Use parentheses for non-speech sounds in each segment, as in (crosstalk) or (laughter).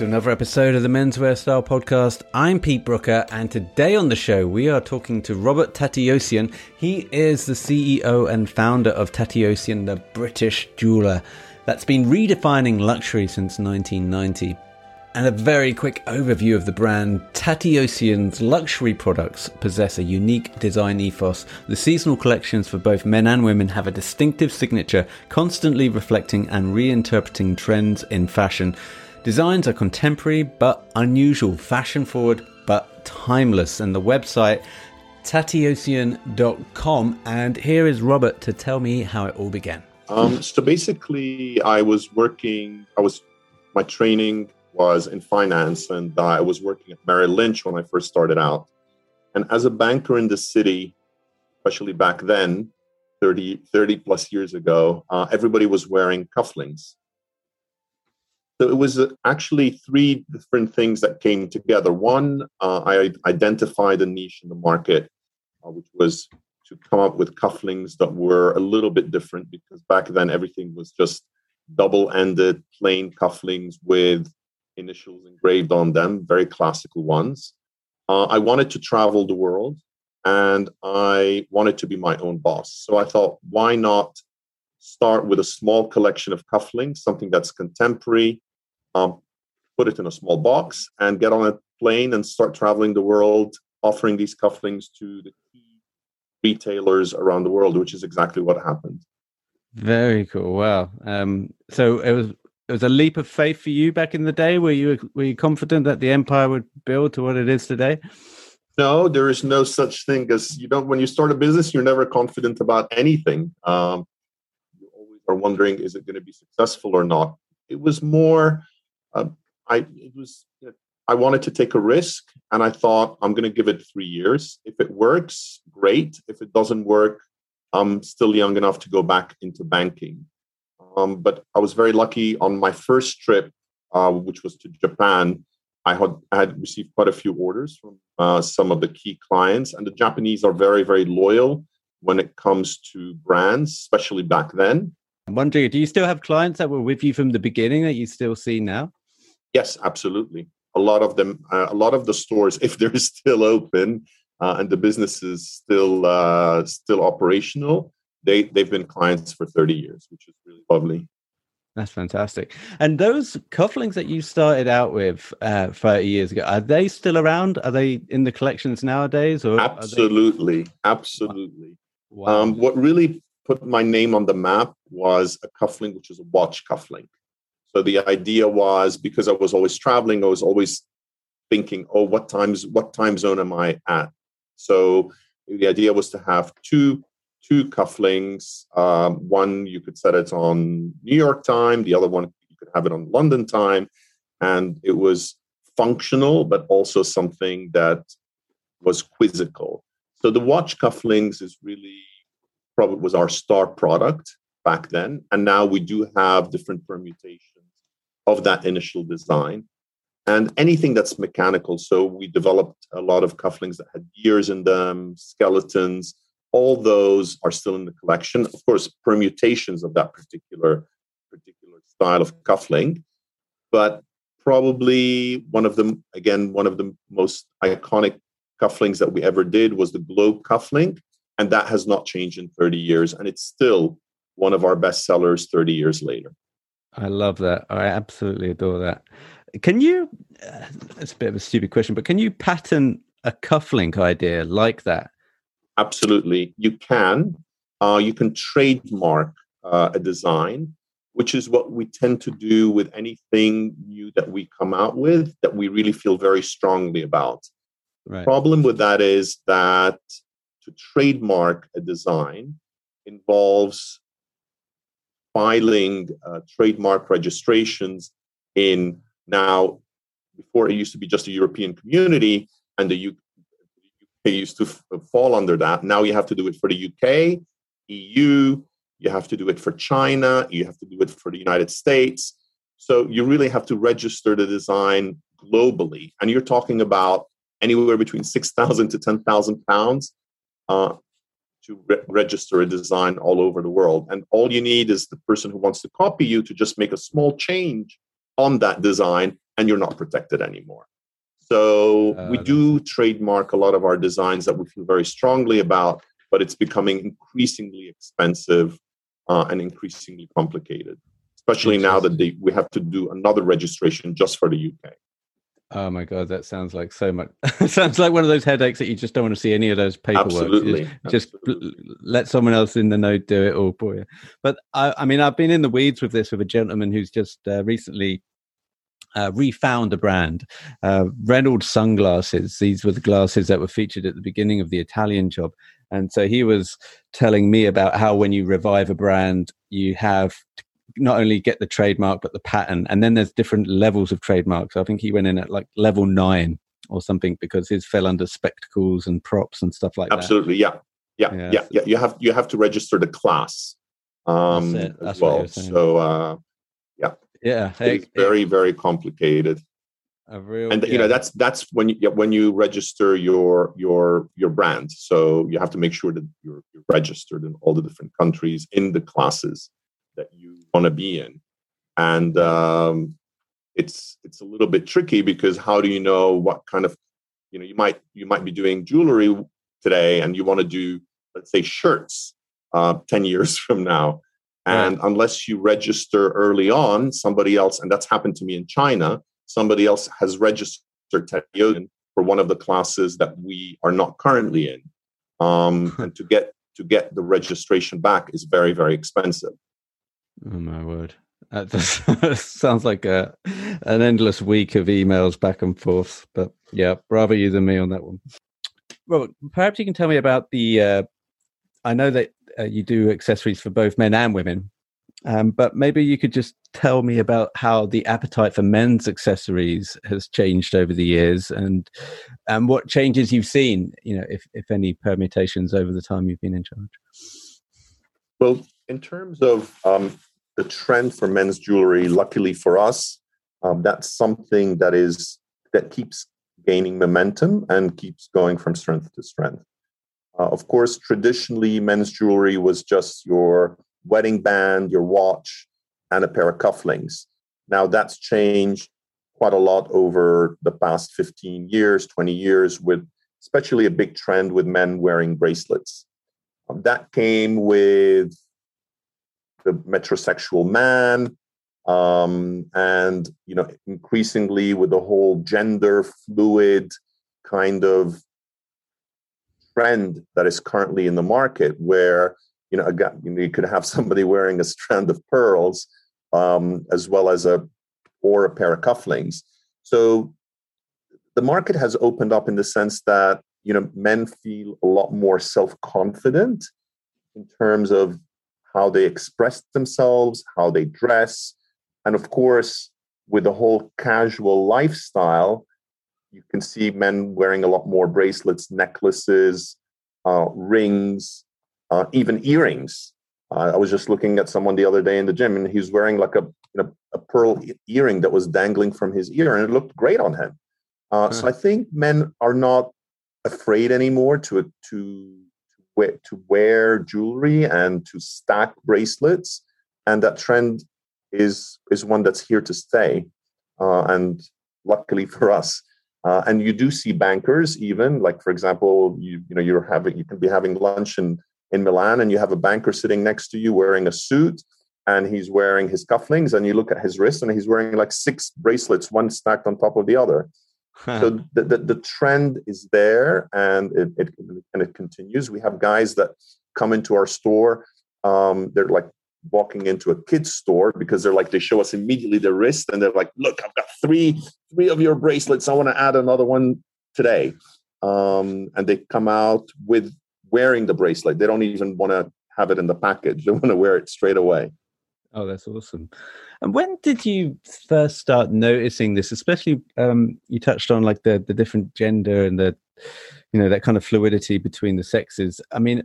to another episode of the Menswear Style Podcast. I'm Pete Brooker, and today on the show we are talking to Robert Tateossian. He is the CEO and founder of Tateossian, the British jeweler that's been redefining luxury since 1990. And a very quick overview of the brand. Tateossian's luxury products possess a unique design ethos. The seasonal collections for both men and women have a distinctive signature, constantly reflecting and reinterpreting trends in fashion. Designs are contemporary but unusual, fashion forward but timeless. And the website tateossian.com. And here is Robert to tell me how it all began. Um, so basically, I was working, I was, my training was in finance, and I was working at Merrill Lynch when I first started out. And as a banker in the city, especially back then, 30, 30 plus years ago, uh, everybody was wearing cufflinks. So it was uh, actually three different things that came together. One, uh, I identified a niche in the market, uh, which was to come up with cufflinks that were a little bit different because back then everything was just double-ended plain cufflinks with initials engraved on them, very classical ones. Uh, I wanted to travel the world and I wanted to be my own boss. So I thought, why not start with a small collection of cufflinks, something that's contemporary, um, put it in a small box, and get on a plane and start traveling the world, offering these cufflinks to the key retailers around the world, which is exactly what happened. Very cool. Wow. Um, so it was it was a leap of faith for you back in the day. Were you were you confident that the empire would build to what it is today? No, there is no such thing as you don't. When you start a business, you're never confident about anything. Um, you always are wondering, is it going to be successful or not? It was more uh, I it was I wanted to take a risk, and I thought I'm going to give it three years. If it works, great. If it doesn't work, I'm still young enough to go back into banking. Um, but I was very lucky on my first trip, uh, which was to Japan. I had, I had received quite a few orders from uh, some of the key clients, and the Japanese are very, very loyal when it comes to brands, especially back then. I'm wondering, do you still have clients that were with you from the beginning that you still see now? Yes, absolutely. A lot of them, uh, a lot of the stores, (laughs) if they're still open uh, and the business is still uh, still operational, they they've been clients for 30 years, which is really lovely. That's fantastic. And those cufflinks that you started out with uh, 30 years ago, are they still around? Are they in the collections nowadays? Or absolutely, they... absolutely. Wow. Um, what really put my name on the map was a cufflink, which is a watch cufflink. So the idea was because I was always traveling, I was always thinking, oh, what times, what time zone am I at? So the idea was to have two two cufflinks. Um, one you could set it on New York time, the other one you could have it on London time, and it was functional, but also something that was quizzical. So the watch cufflinks is really probably was our star product back then. And now we do have different permutations of that initial design. And anything that's mechanical. So we developed a lot of cufflinks that had gears in them, skeletons. All those are still in the collection. Of course, permutations of that particular particular style of cufflink. But probably one of them, again, one of the most iconic cufflinks that we ever did was the globe cufflink and that has not changed in 30 years. And it's still one of our best sellers 30 years later. I love that. I absolutely adore that. Can you, uh, it's a bit of a stupid question, but can you patent a cufflink idea like that? Absolutely. You can. Uh, you can trademark uh, a design, which is what we tend to do with anything new that we come out with that we really feel very strongly about. The right. problem with that is that to trademark a design involves filing uh, trademark registrations in now before it used to be just a european community and the uk used to f- fall under that. Now you have to do it for the uk eu you have to do it for china you have to do it for the united states. So you really have to register the design globally. And you're talking about anywhere between 6000 to 10000 pounds uh, to re- register a design all over the world. And all you need is the person who wants to copy you to just make a small change on that design, and you're not protected anymore. So uh, we do trademark a lot of our designs that we feel very strongly about, but it's becoming increasingly expensive uh, and increasingly complicated, especially now that they, we have to do another registration just for the UK. Oh my god, that sounds like so much. (laughs) sounds like one of those headaches that you just don't want to see any of those paperwork. Absolutely, just, absolutely. let someone else in the know do it all for you. But I, I mean, I've been in the weeds with this with a gentleman who's just uh, recently uh, refound a brand, uh, Reynolds sunglasses. These were the glasses that were featured at the beginning of the Italian job. And so he was telling me about how when you revive a brand, you have not only get the trademark but the patent, and then there's different levels of trademarks. I think he went in at like level nine or something because his fell under spectacles and props and stuff like Absolutely, that. Absolutely, yeah. yeah, yeah, yeah, You have you have to register the class um, That's That's as well. So uh, yeah, yeah, it's very very complicated. Real, and yeah. you know that's that's when you when you register your your your brand so you have to make sure that you're, you're registered in all the different countries in the classes that you want to be in. And um, it's it's a little bit tricky because how do you know what kind of you know you might you might be doing jewelry today and you want to do let's say shirts uh, 10 (laughs) years from now. And right. unless you register early on somebody else and that's happened to me in china somebody else has registered Tettey for one of the classes that we are not currently in. Um, (laughs) and to get to get the registration back is very very expensive Oh my word. That just (laughs) sounds like a an endless week of emails back and forth. But yeah, rather you than me on that one. Well, perhaps you can tell me about the. Uh, I know that uh, you do accessories for both men and women, um, but maybe you could just tell me about how the appetite for men's accessories has changed over the years, and and what changes you've seen. You know, if if any permutations over the time you've been in charge. Well, in terms of um, the trend for men's jewelry, luckily for us, um, that's something that is that keeps gaining momentum and keeps going from strength to strength. Uh, of course, traditionally, men's jewelry was just your wedding band, your watch, and a pair of cufflinks. Now that's changed quite a lot over the past 15 years, 20 years, with especially a big trend with men wearing bracelets. Um, that came with the metrosexual man um, and you know increasingly with the whole gender fluid kind of trend that is currently in the market where you know, again, you, you could have (laughs) somebody wearing a strand of pearls um, as well as a or a pair of cufflinks. So the market has opened up in the sense that you know men feel a lot more self-confident in terms of how they express themselves, how they dress. And of course, with the whole casual lifestyle, you can see men wearing a lot more bracelets, necklaces, uh, rings, uh, even earrings. Uh, I was just looking at someone the other day in the gym, and he's wearing like a you know, a pearl earring that was dangling from his ear, and it looked great on him. Uh, so I think men are not afraid anymore to to to wear jewelry and to stack bracelets, and that trend is is one that's here to stay. Uh, and luckily for us, uh, and you do see bankers even like for example, you you know you're having you can be having lunch in in Milan and you have a banker sitting next to you wearing a suit and he's wearing his cufflinks and you look at his wrist and he's wearing like six bracelets one stacked on top of the other so the, the, the, trend is there and it, it, and it continues. We have guys that come into our store. Um, they're like walking into a kid's store because they're like they show us immediately their wrist and they're like, look, I've got three three of your bracelets. I want to add another one today. Um, and they come out with wearing the bracelet. They don't even want to have it in the package. They want to wear it straight away. Oh, that's awesome. And when did you first start noticing this? Especially, um, you touched on like the the different gender and the, you know, that kind of fluidity between the sexes. I mean,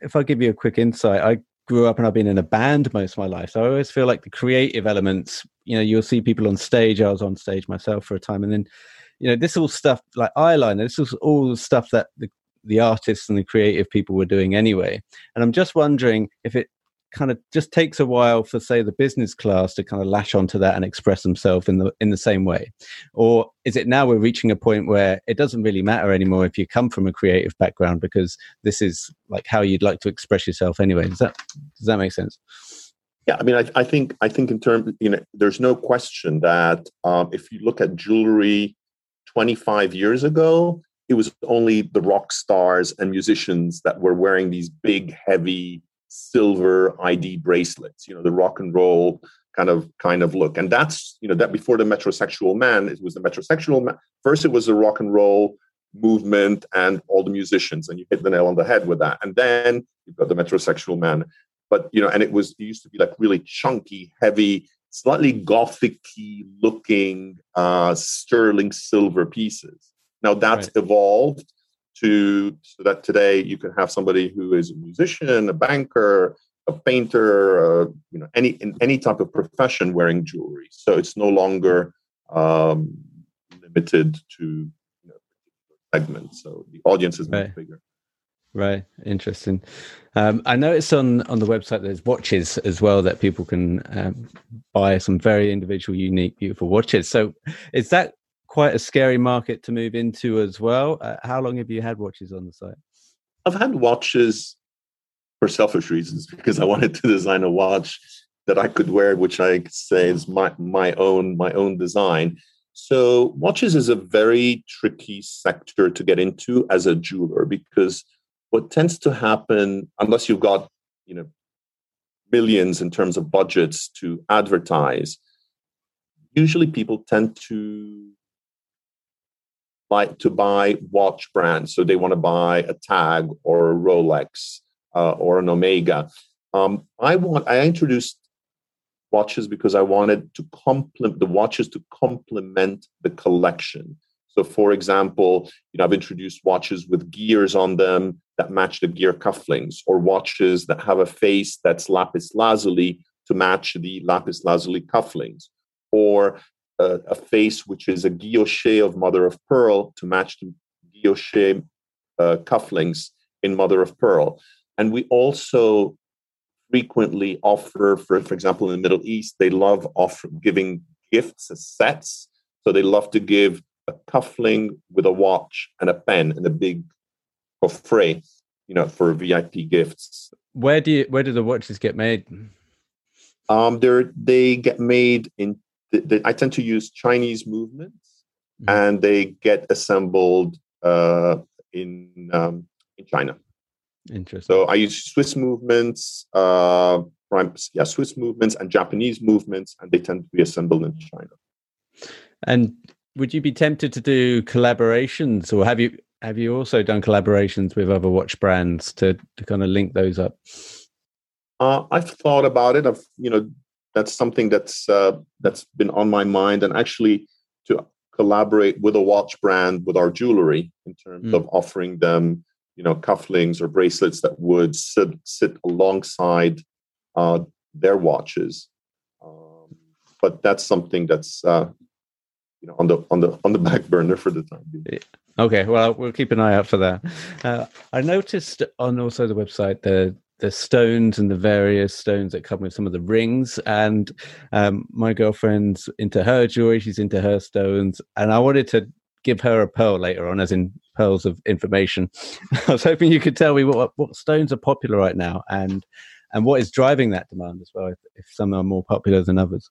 if I give you a quick insight, I grew up and I've been in a band most of my life, so I always feel like the creative elements. You know, you'll see people on stage. I was on stage myself for a time, and then, you know, this all stuff like eyeliner. This was all stuff that the the artists and the creative people were doing anyway. And I'm just wondering if it kind of just takes a while for say the business class to kind of lash onto that and express themselves in the in the same way. Or is it now we're reaching a point where it doesn't really matter anymore if you come from a creative background because this is like how you'd like to express yourself anyway? Does that does that make sense? Yeah, I mean, I, I, think I think in terms, you know, there's no question that um, if you look at jewelry 25 years ago, it was only the rock stars and musicians that were wearing these big, heavy silver ID bracelets. You know, the rock and roll kind of kind of look, and that's you know that before the metrosexual man, it was the metrosexual man. First, it was the rock and roll movement and all the musicians, and you hit the nail on the head with that. And then you've got the metrosexual man but you know, and it was it used to be like really chunky, heavy, slightly gothicy looking uh, sterling silver pieces. Now that's right. evolved to so that today you can have somebody who is a musician, a banker, a painter, uh, you know, any in any type of profession wearing jewelry. So it's no longer um, limited to you know, segments. So the audience is much right. bigger. Right, interesting. Um, I noticed on on the website there's watches as well that people can um, buy some very individual, unique, beautiful watches. So, is that quite a scary market to move into as well? Uh, how long have you had watches on the site? I've had watches for selfish reasons because I wanted to design a watch that I could wear, which I say is my my own my own design. So, watches is a very tricky sector to get into as a jeweler because what tends to happen, unless you've got, you know, millions in terms of budgets to advertise, usually people tend to like to buy watch brands. So they want to buy a Tag or a Rolex uh, or an Omega. Um, I want. I introduced watches because I wanted to complement the watches to complement the collection. So, for example, you know, I've introduced watches with gears on them that match the gear cufflinks, or watches that have a face that's lapis lazuli to match the lapis lazuli cufflinks, or uh, a face which is a guilloche of mother of pearl to match the guilloche uh, cufflinks in mother of pearl. And we also frequently offer, for, for example, in the Middle East, they love offer, giving gifts as sets. So they love to give a cufflink with a watch and a pen and a big coffret, you know, for VIP gifts. Where do you where do the watches get made? Um, they they get made in. I tend to use Chinese movements, mm-hmm. and they get assembled uh, in um, in China. Interesting. So I use Swiss movements, uh, yeah, Swiss movements and Japanese movements, and they tend to be assembled in China. And would you be tempted to do collaborations, or have you have you also done collaborations with other watch brands to to kind of link those up? Uh, I've thought about it. I've you know that's something that's uh, that's been on my mind, and actually to collaborate with a watch brand with our jewelry in terms mm. of offering them you know cufflinks or bracelets that would sit sit alongside uh, their watches. Um, but that's something that's uh, you know on the on the on the (laughs) back burner for the time being. Okay, well we'll keep an eye out for that. Uh, I noticed on also the website the the stones and the various stones that come with some of the rings. And um, my girlfriend's into her jewelry; she's into her stones, and I wanted to give her a pearl later on, as in pearls of information. (laughs) I was hoping you could tell me what what stones are popular right now, and and what is driving that demand as well. If, if some are more popular than others.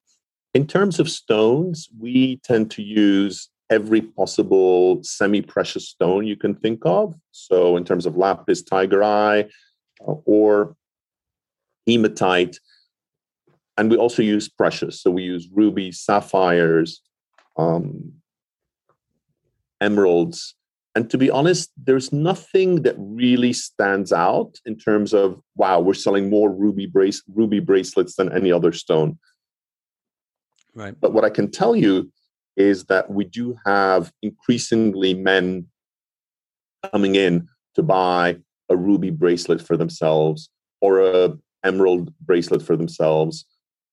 In terms of stones, we tend to use every possible semi precious stone you can think of. So, in terms of lapis, tiger eye, or hematite. And we also use precious. So, we use rubies, sapphires, um, emeralds. And to be honest, there's nothing that really stands out in terms of, wow, we're selling more ruby, brace, ruby bracelets than any other stone. Right. But what I can tell you is that we do have increasingly men coming in to buy a ruby bracelet for themselves or a emerald bracelet for themselves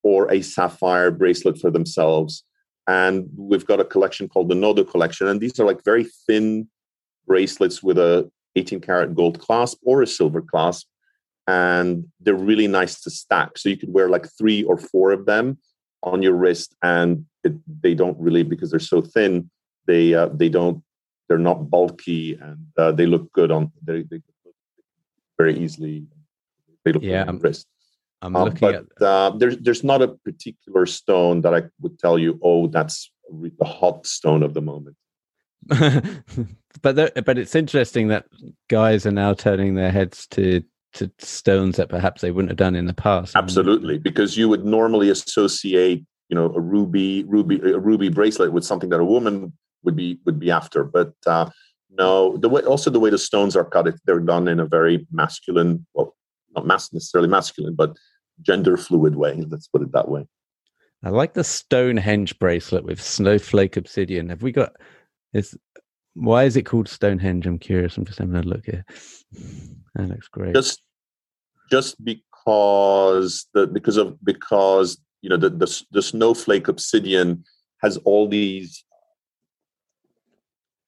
or a sapphire bracelet for themselves and we've got a collection called the nodo collection and these are like very thin bracelets with a 18 karat gold clasp or a silver clasp and they're really nice to stack. So you could wear like three or four of them on your wrist, and it, they don't really because they're so thin. They uh, they don't they're not bulky and uh, they look good on they, they very easily. Yeah, wrist. I'm uh, looking but, at. Uh, there's there's not a particular stone that I would tell you. Oh, that's the hot stone of the moment. (laughs) but there, but it's interesting that guys are now turning their heads to to stones that perhaps they wouldn't have done in the past. Absolutely, because you would normally associate, you know, a ruby ruby a ruby bracelet with something that a woman would be would be after. But uh, no, the way also the way the stones are cut, they're done in a very masculine, well, not mas- necessarily masculine, but gender fluid way. Let's put it that way. I like the Stonehenge bracelet with snowflake obsidian. Have we got? Is why is it called Stonehenge? I'm curious. I'm just having a look here. That looks great. Just, just because the because of because you know the the, the snowflake obsidian has all these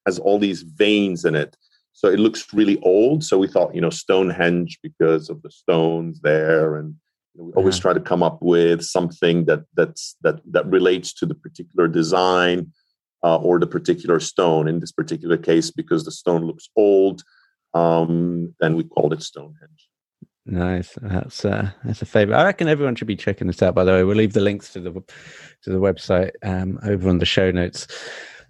has all these veins in it. So it looks really old. So we thought, you know, Stonehenge because of the stones there, and we always yeah. try to come up with something that that's that that relates to the particular design uh, or the particular stone. In this particular case, because the stone looks old, um, then we called it Stonehenge. Nice. That's uh, that's a favorite. I reckon everyone should be checking this out. By the way, we'll leave the links to the to the website um, over on the show notes.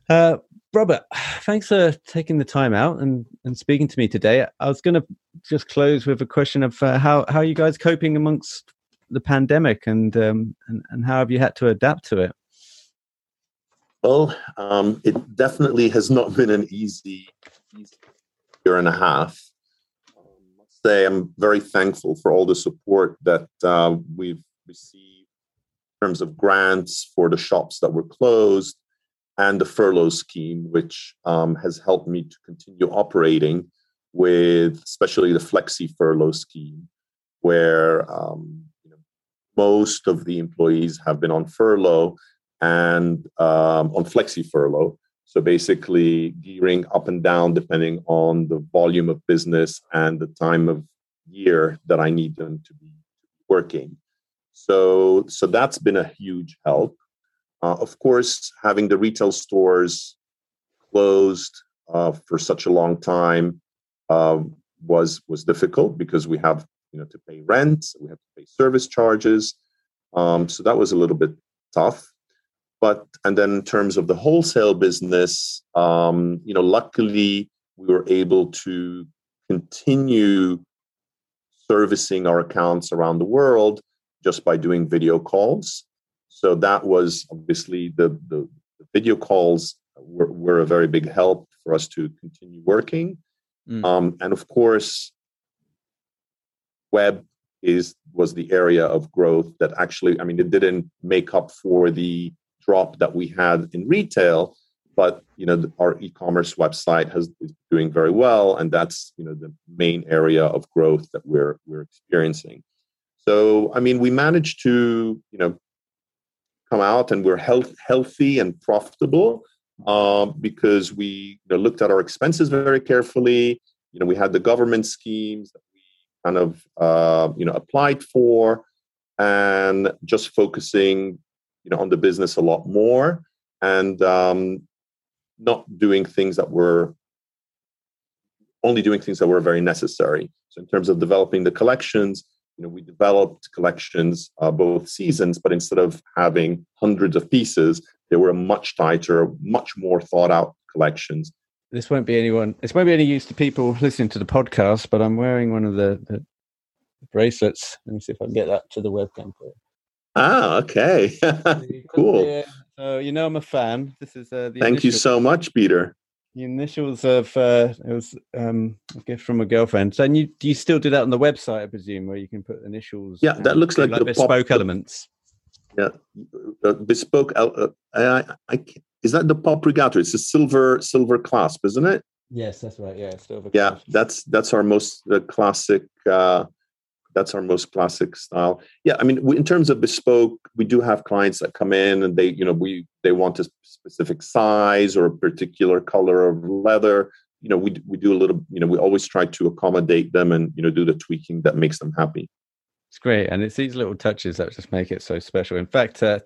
Uh, Robert, (sighs) thanks for taking the time out and, and speaking to me today. I was going to just close with a question of uh, how how are you guys coping amongst the pandemic and um, and and how have you had to adapt to it? Well, um, it definitely has not been an easy, easy year and a half. I must say I'm very thankful for all the support that uh, we've received in terms of grants for the shops that were closed and the furlough scheme, which um, has helped me to continue operating with especially the flexi furlough scheme, where um, you know, most of the employees have been on furlough and um, on flexi furlough. So basically, gearing up and down depending on the volume of business and the time of year that I need them to be working. So, so that's been a huge help. Uh, of course, having the retail stores closed uh, for such a long time um, was was difficult because we have you know to pay rent, we have to pay service charges, um, so that was a little bit tough. But and then in terms of the wholesale business, um, you know, luckily we were able to continue servicing our accounts around the world just by doing video calls. So that was obviously the, the, the video calls were, were, a very big help for us to continue working. Mm. Um, and of course, web is was the area of growth that actually, I mean, it didn't make up for the drop that we had in retail, but you know, our e-commerce website has is doing very well, and that's you know the main area of growth that we're we're experiencing. So, I mean, we managed to you know come out and we're health, healthy and profitable um, because we you know, looked at our expenses very carefully. You know, we had the government schemes that we kind of uh, you know applied for, and just focusing you know on the business a lot more and um, not doing things that were only doing things that were very necessary. So in terms of developing the collections, you know, we developed collections uh, both seasons, but instead of having hundreds of pieces, they were much tighter, much more thought out collections. This won't be anyone. This won't be any use to people listening to the podcast. But I'm wearing one of the, the bracelets. Let me see if I can get that to the webcam for you. Ah, okay, (laughs) cool. So you know I'm a fan. This is uh, the. Thank you so much, Peter the initials of uh, it was um, a gift from a girlfriend. So, you do you still do that on the website, I presume, where you can put initials? Yeah, that looks like, like the bespoke pop, elements. Yeah, uh, bespoke. Uh, I, I, is that the pop regatta? It's a silver silver clasp, isn't it? Yes, that's right. Yeah, silver. Yeah, clasp. that's that's our most uh, classic uh, that's our most classic style yeah i mean in terms of bespoke we do have clients that come in and they you know we they want a specific size or a particular color of leather you know, we we do a little, you know, we always try to accommodate them and you know do the tweaking that makes them happy. It's great, and it's these little touches that just make it so special. In fact, uh,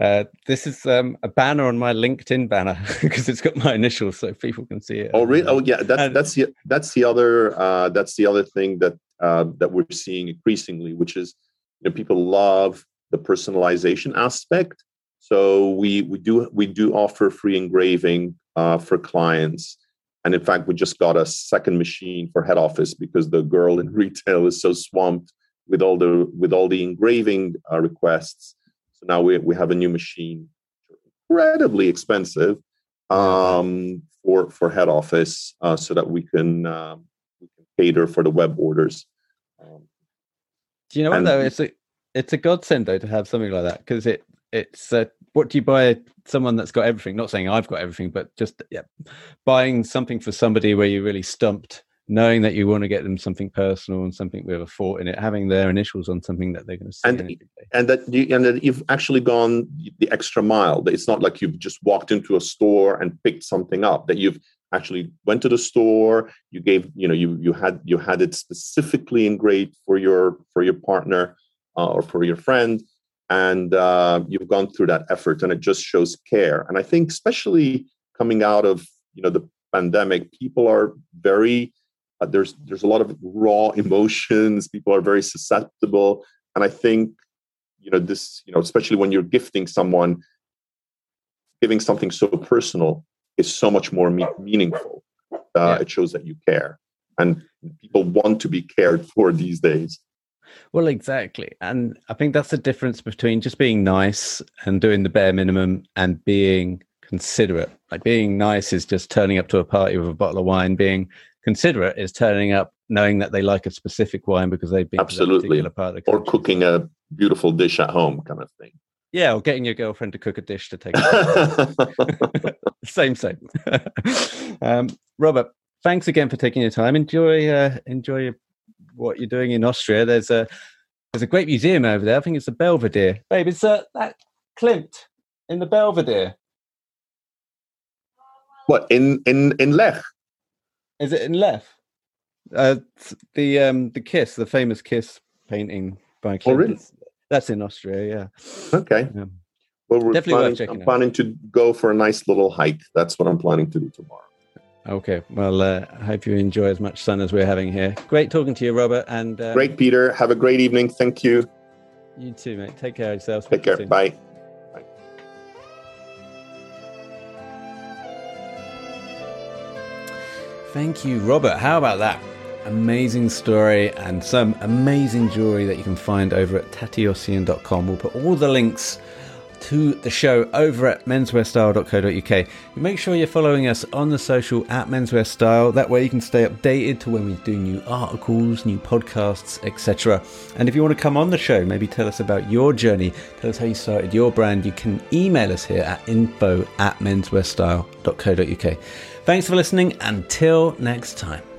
uh, this is um, a banner on my LinkedIn banner (laughs) because it's got my initials, so people can see it. Oh, really? Oh, yeah. That's and, that's the that's the other uh, that's the other thing that uh, that we're seeing increasingly, which is you know, people love the personalization aspect. So we we do we do offer free engraving uh, for clients, and in fact, we just got a second machine for head office because the girl in (laughs) retail is so swamped with all the with all the engraving uh, requests. So now we we have a new machine, incredibly expensive, um, for for head office, uh, so that we can um, we can cater for the web orders. Um, do you know what though? It's a it's a godsend though to have something like that because it it's uh, what do you buy someone that's got everything not saying i've got everything but just yeah buying something for somebody where you're really stumped knowing that you want to get them something personal and something with a thought in it, having their initials on something that they're going to see. And, and that you, and that you've actually gone the extra mile. It's not like you've just walked into a store and picked something up. That you've actually went to the store. You gave you know you you had you had it specifically engraved for your for your partner uh, or for your friend, and uh, you've gone through that effort, and it just shows care. And I think especially coming out of you know the pandemic, people are very uh, there's there's a lot of raw (laughs) emotions. People are very susceptible, and I think you know this. You know, especially when you're gifting someone, giving something so personal is so much more me- meaningful. Uh, yeah. It shows that you care, and people want to be cared for these days. Well, exactly. And I think that's the difference between just being nice and doing the bare minimum and being considerate. Like being nice is just turning up to a party with a bottle of wine. Being considerate is turning up knowing that they like a specific wine because they've been absolutely part of the or cooking a beautiful dish at home kind of thing yeah or getting your girlfriend to cook a dish to take (laughs) (laughs) same same. (laughs) Um, robert thanks again for taking your time. Enjoy uh, enjoy what you're doing in austria. There's a there's a great museum over there. I think it's the belvedere. Babe it's uh, that klimt in the belvedere? What in in in lech? Is it in Lech? Uh, the um the Kiss, the famous Kiss painting by Klimt. Oh, really? That's in Austria, yeah. Okay. Um, well, we're Definitely planning, I'm planning to go for a nice little hike. That's what I'm planning to do tomorrow. Okay. Well, uh, I hope you enjoy as much sun as we're having here. Great talking to you, Robert. And um, great, Peter. Have a great evening. Thank you. You too, mate. Take care of yourself. Take care. Bye. Thank you, Robert. How about that? Amazing story and some amazing jewelry that you can find over at tateossian.com. We'll put all the links to the show over at menswearstyle.co.uk. Make sure you're following us on the social at menswearstyle. That way you can stay updated to when we do new articles, new podcasts, etc. And if you want to come on the show, maybe tell us about your journey, tell us how you started your brand, you can email us here at info at menswearstyle.co.uk. Thanks for listening. Until next time.